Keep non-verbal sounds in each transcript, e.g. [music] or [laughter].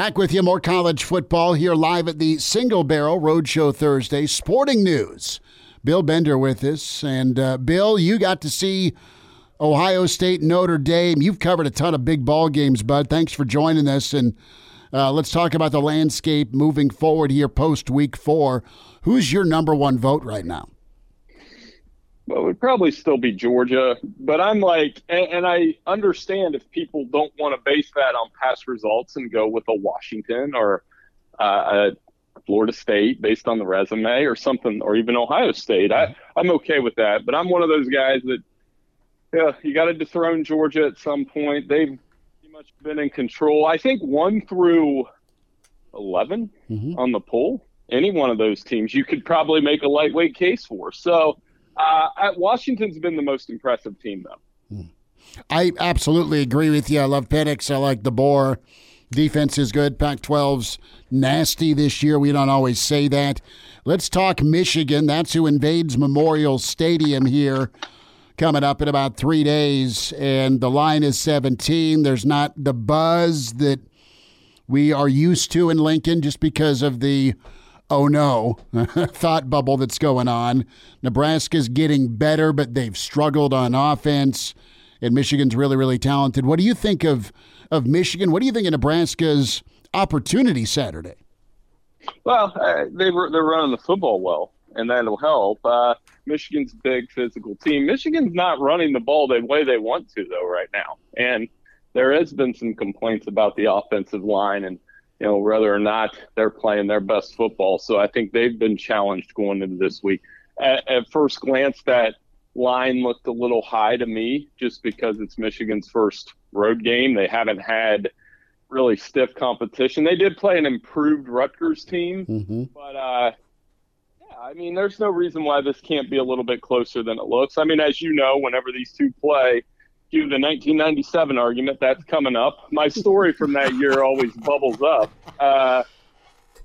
Back with you, more college football here live at the Single Barrel Roadshow Thursday. Sporting news. Bill Bender with us. And uh, Bill, you got to see Ohio State, Notre Dame. You've covered a ton of big ball games, bud. Thanks for joining us. And uh, let's talk about the landscape moving forward here post week four. Who's your number one vote right now? Well, it would probably still be Georgia, but I'm like, and, and I understand if people don't want to base that on past results and go with a Washington or uh, a Florida State based on the resume or something, or even Ohio State. I, I'm okay with that, but I'm one of those guys that, yeah, you got to dethrone Georgia at some point. They've pretty much been in control. I think one through 11 mm-hmm. on the poll, any one of those teams, you could probably make a lightweight case for. So, uh, Washington's been the most impressive team, though. Hmm. I absolutely agree with you. I love Penix. I like DeBoer. Defense is good. Pac 12's nasty this year. We don't always say that. Let's talk Michigan. That's who invades Memorial Stadium here coming up in about three days. And the line is 17. There's not the buzz that we are used to in Lincoln just because of the oh no [laughs] thought bubble that's going on. Nebraska's getting better, but they've struggled on offense, and Michigan's really, really talented. What do you think of of Michigan? What do you think of Nebraska's opportunity Saturday? Well, uh, they were they're running the football well, and that'll help. Uh, Michigan's big physical team. Michigan's not running the ball the way they want to though right now, and there has been some complaints about the offensive line and you know, whether or not they're playing their best football. So I think they've been challenged going into this week. At, at, first glance, that line looked a little high to me just because it's Michigan's first road game. They haven't had really stiff competition. They did play an improved Rutgers team, mm-hmm. but uh, yeah, I mean, there's no reason why this can't be a little bit closer than it looks. I mean, as you know, whenever these two play, do the 1997 argument. That's coming up. My story from that year always bubbles up. Uh,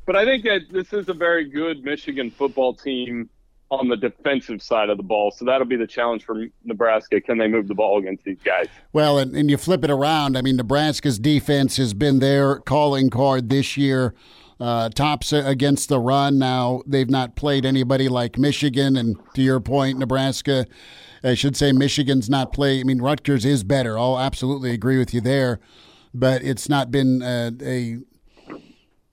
but I think that this is a very good Michigan football team on the defensive side of the ball. So that'll be the challenge for Nebraska. Can they move the ball against these guys? Well, and, and you flip it around. I mean, Nebraska's defense has been their calling card this year. Uh, tops against the run. Now they've not played anybody like Michigan, and to your point, Nebraska I should say Michigan's not play. I mean, Rutgers is better. I'll absolutely agree with you there, but it's not been a, a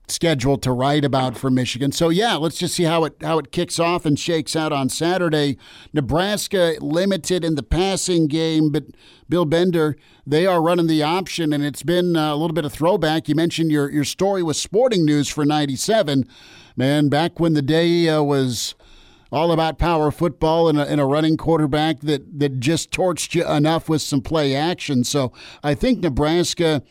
schedule to write about for Michigan. So yeah, let's just see how it how it kicks off and shakes out on Saturday. Nebraska limited in the passing game, but Bill Bender they are running the option, and it's been a little bit of throwback. You mentioned your your story with Sporting News for '97, man. Back when the day uh, was all about power football and a, and a, running quarterback that, that just torched you enough with some play action. So I think Nebraska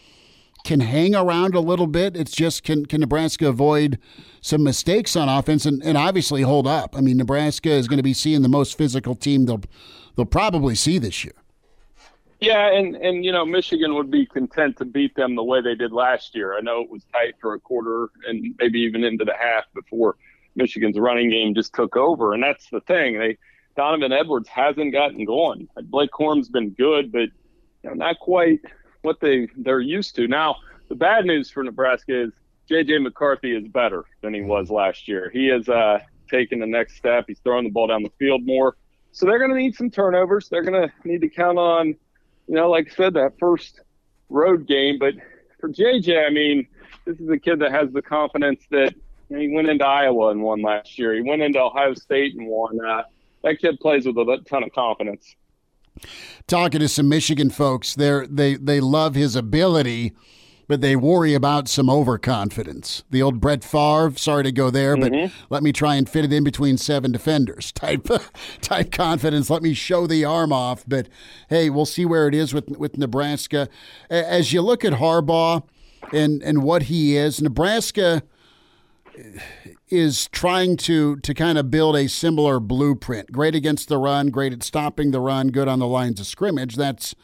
can hang around a little bit. It's just can, can Nebraska avoid some mistakes on offense and, and obviously hold up? I mean, Nebraska is going to be seeing the most physical team they'll they'll probably see this year. Yeah, and and you know Michigan would be content to beat them the way they did last year. I know it was tight for a quarter and maybe even into the half before Michigan's running game just took over, and that's the thing. They Donovan Edwards hasn't gotten going. Blake Corum's been good, but you know, not quite what they they're used to. Now, the bad news for Nebraska is J.J. McCarthy is better than he was last year. He has uh, taken the next step. He's throwing the ball down the field more. So they're going to need some turnovers. They're going to need to count on, you know, like I said, that first road game. But for JJ, I mean, this is a kid that has the confidence that he went into Iowa and won last year. He went into Ohio State and won. Uh, that kid plays with a ton of confidence. Talking to some Michigan folks, they they they love his ability, but they worry about some overconfidence. The old Brett Favre, sorry to go there, but mm-hmm. let me try and fit it in between seven defenders [laughs] type type confidence. Let me show the arm off. But hey, we'll see where it is with with Nebraska. As you look at Harbaugh and and what he is, Nebraska is trying to to kind of build a similar blueprint. Great against the run, great at stopping the run, good on the lines of scrimmage. That's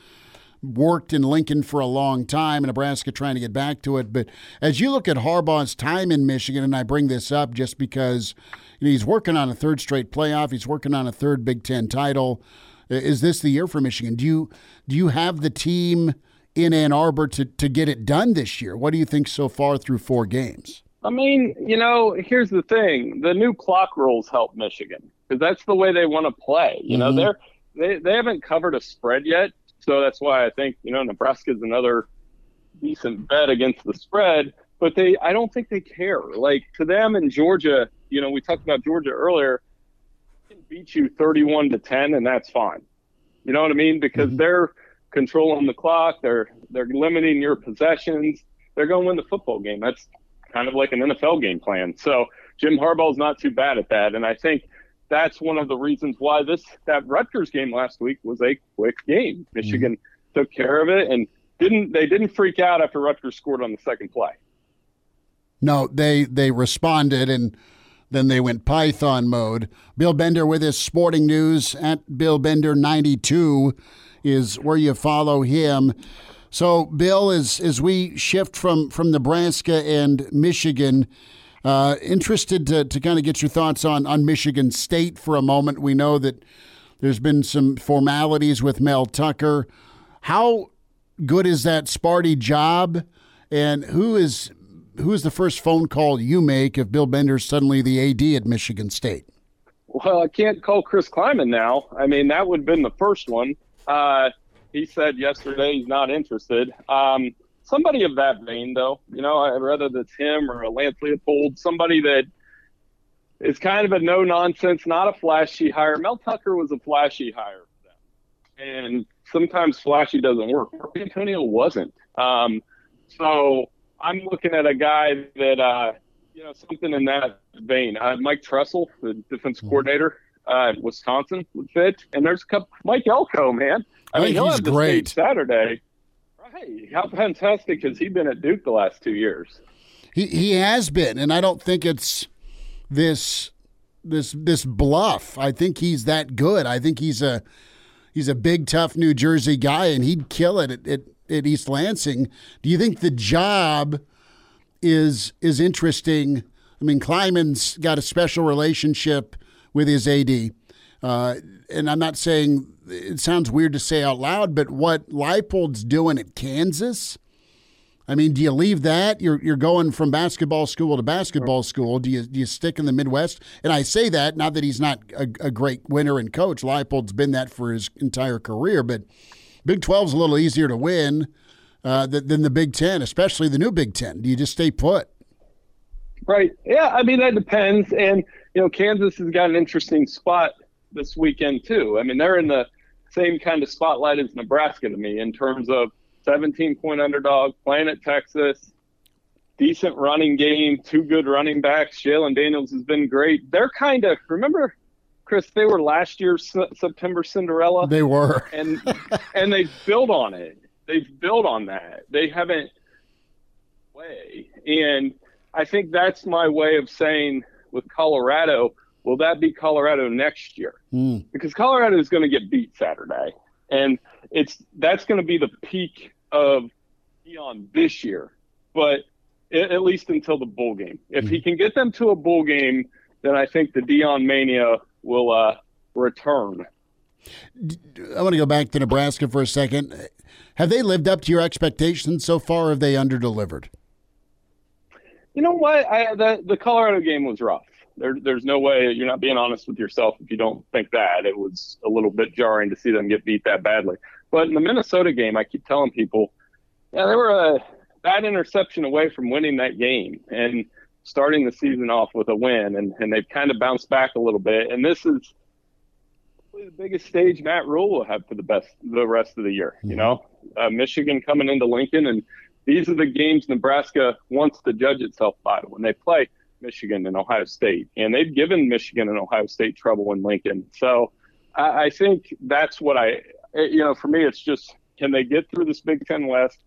worked in Lincoln for a long time, Nebraska trying to get back to it. But as you look at Harbaugh's time in Michigan, and I bring this up just because you know, he's working on a third straight playoff, he's working on a third Big Ten title. Is this the year for Michigan? Do you do you have the team in Ann Arbor to, to get it done this year? What do you think so far through four games? I mean, you know, here's the thing: the new clock rules help Michigan because that's the way they want to play. You mm-hmm. know, they're they they haven't covered a spread yet, so that's why I think you know Nebraska is another decent bet against the spread. But they, I don't think they care. Like to them in Georgia, you know, we talked about Georgia earlier. Can beat you 31 to 10, and that's fine. You know what I mean? Because mm-hmm. they're controlling the clock. They're they're limiting your possessions. They're going to win the football game. That's kind of like an NFL game plan. So Jim Harbaugh's not too bad at that, and I think that's one of the reasons why this that Rutgers game last week was a quick game. Michigan mm-hmm. took care of it and didn't they didn't freak out after Rutgers scored on the second play. No, they they responded and then they went Python mode. Bill Bender with his sporting news at Bill Bender 92 is where you follow him. So, Bill, as as we shift from from Nebraska and Michigan, uh, interested to, to kind of get your thoughts on on Michigan State for a moment. We know that there's been some formalities with Mel Tucker. How good is that Sparty job, and who is who is the first phone call you make if Bill Bender's suddenly the AD at Michigan State? Well, I can't call Chris Klieman now. I mean, that would have been the first one. Uh, he said yesterday he's not interested. Um, somebody of that vein, though, you know, whether that's him or a Lance Leipold, somebody that is kind of a no nonsense, not a flashy hire. Mel Tucker was a flashy hire for them, and sometimes flashy doesn't work. Antonio wasn't. Um, so I'm looking at a guy that, uh, you know, something in that vein. Uh, Mike Tressel, the defense mm-hmm. coordinator uh, Wisconsin, would fit. And there's a couple. Mike Elko, man. I, I mean, he'll great Saturday. Right? How fantastic has he been at Duke the last two years? He he has been, and I don't think it's this this this bluff. I think he's that good. I think he's a he's a big, tough New Jersey guy, and he'd kill it at, at, at East Lansing. Do you think the job is is interesting? I mean, Klieman's got a special relationship with his AD, uh, and I'm not saying it sounds weird to say out loud, but what Leipold's doing at Kansas. I mean, do you leave that? You're you're going from basketball school to basketball school. Do you do you stick in the Midwest? And I say that not that he's not a, a great winner and coach. Leipold's been that for his entire career, but Big 12's a little easier to win uh, than the Big Ten, especially the new Big Ten. Do you just stay put? Right. Yeah. I mean, that depends. And you know, Kansas has got an interesting spot this weekend too. I mean, they're in the same kind of spotlight as Nebraska to me in terms of 17 point underdog playing at Texas, decent running game, two good running backs. Jalon Daniels has been great. They're kind of remember, Chris. They were last year's September Cinderella. They were, and and they built on it. They've built on that. They haven't way, and I think that's my way of saying with Colorado Will that be Colorado next year? Mm. Because Colorado is going to get beat Saturday, and it's that's going to be the peak of Deion this year. But at least until the bowl game, if mm. he can get them to a bowl game, then I think the Deion mania will uh, return. I want to go back to Nebraska for a second. Have they lived up to your expectations so far? Or have they underdelivered? You know what? I, the the Colorado game was rough. There, there's no way you're not being honest with yourself if you don't think that. It was a little bit jarring to see them get beat that badly. But in the Minnesota game, I keep telling people, yeah, they were a bad interception away from winning that game and starting the season off with a win. And, and they've kind of bounced back a little bit. And this is probably the biggest stage Matt Rhule will have for the best the rest of the year. You mm-hmm. know, uh, Michigan coming into Lincoln, and these are the games Nebraska wants to judge itself by when they play Michigan and Ohio State, and they've given Michigan and Ohio State trouble in Lincoln. So I, I think that's what I, you know, for me, it's just can they get through this Big Ten West,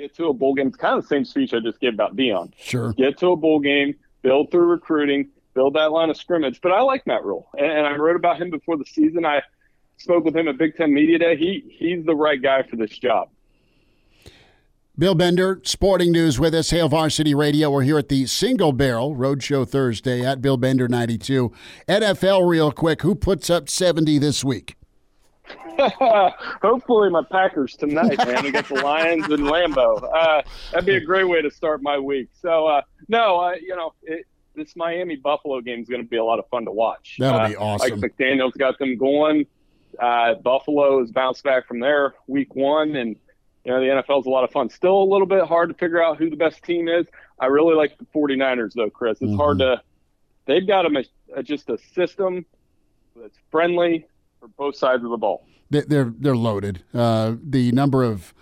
get to a bowl game? It's kind of the same speech I just gave about Deion. Sure. Get to a bowl game, build through recruiting, build that line of scrimmage. But I like Matt Rhule, and, and I wrote about him before the season. I spoke with him at Big Ten Media Day. He he's the right guy for this job. Bill Bender, Sporting News with us, Hail Varsity Radio. We're here at the Single Barrel Roadshow Thursday at Bill Bender 92. NFL, real quick, who puts up 70 this week? [laughs] Hopefully, my Packers tonight, man, against the Lions and Lambeau. Uh, that'd be a great way to start my week. So, uh, no, uh, you know, it, this Miami Buffalo game is going to be a lot of fun to watch. That'll be awesome. Like McDaniel's got them going. Uh, Buffalo has bounced back from there week one, and you know, the NFL is a lot of fun. Still a little bit hard to figure out who the best team is. I really like the 49ers, though, Chris. It's mm-hmm. hard to, they've got a, a, just a system that's friendly for both sides of the ball. They're, they're loaded. Uh, the number of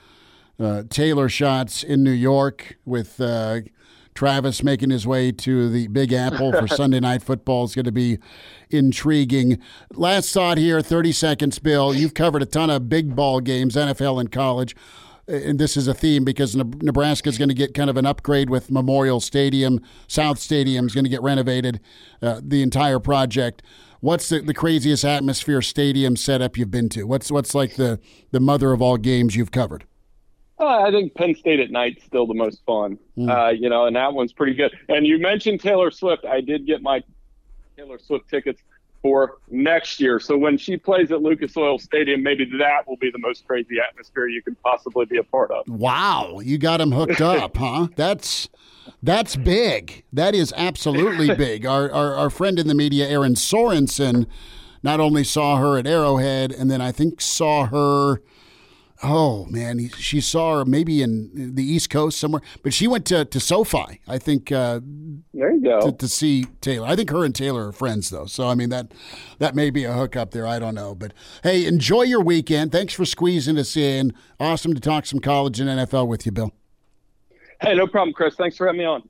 uh, Taylor shots in New York with uh, Travis making his way to the Big Apple for [laughs] Sunday Night Football is going to be intriguing. Last thought here 30 seconds, Bill. You've covered a ton of big ball games, NFL and college and this is a theme because Nebraska is going to get kind of an upgrade with Memorial Stadium. South Stadium is going to get renovated, uh, the entire project. What's the, the craziest atmosphere stadium setup you've been to? What's what's like the, the mother of all games you've covered? Uh, I think Penn State at night's still the most fun. Mm. Uh, you know, and that one's pretty good. And you mentioned Taylor Swift. I did get my Taylor Swift tickets for next year. So when she plays at Lucas Oil Stadium, maybe that will be the most crazy atmosphere you can possibly be a part of. Wow, you got him hooked [laughs] up, huh? That's that's big. That is absolutely [laughs] big. Our, our our friend in the media, Erin Sorensen, not only saw her at Arrowhead, and then I think saw her Oh man, he, she saw her maybe in the East Coast somewhere, but she went to, to SoFi. I think. Uh, there you go. To, to, see Taylor. I think her and Taylor are friends though, so I mean that that may be a hookup there. I don't know, but hey, enjoy your weekend. Thanks for squeezing us in. Awesome to talk some college and NFL with you, Bill. Hey, no problem, Chris. Thanks for having me on.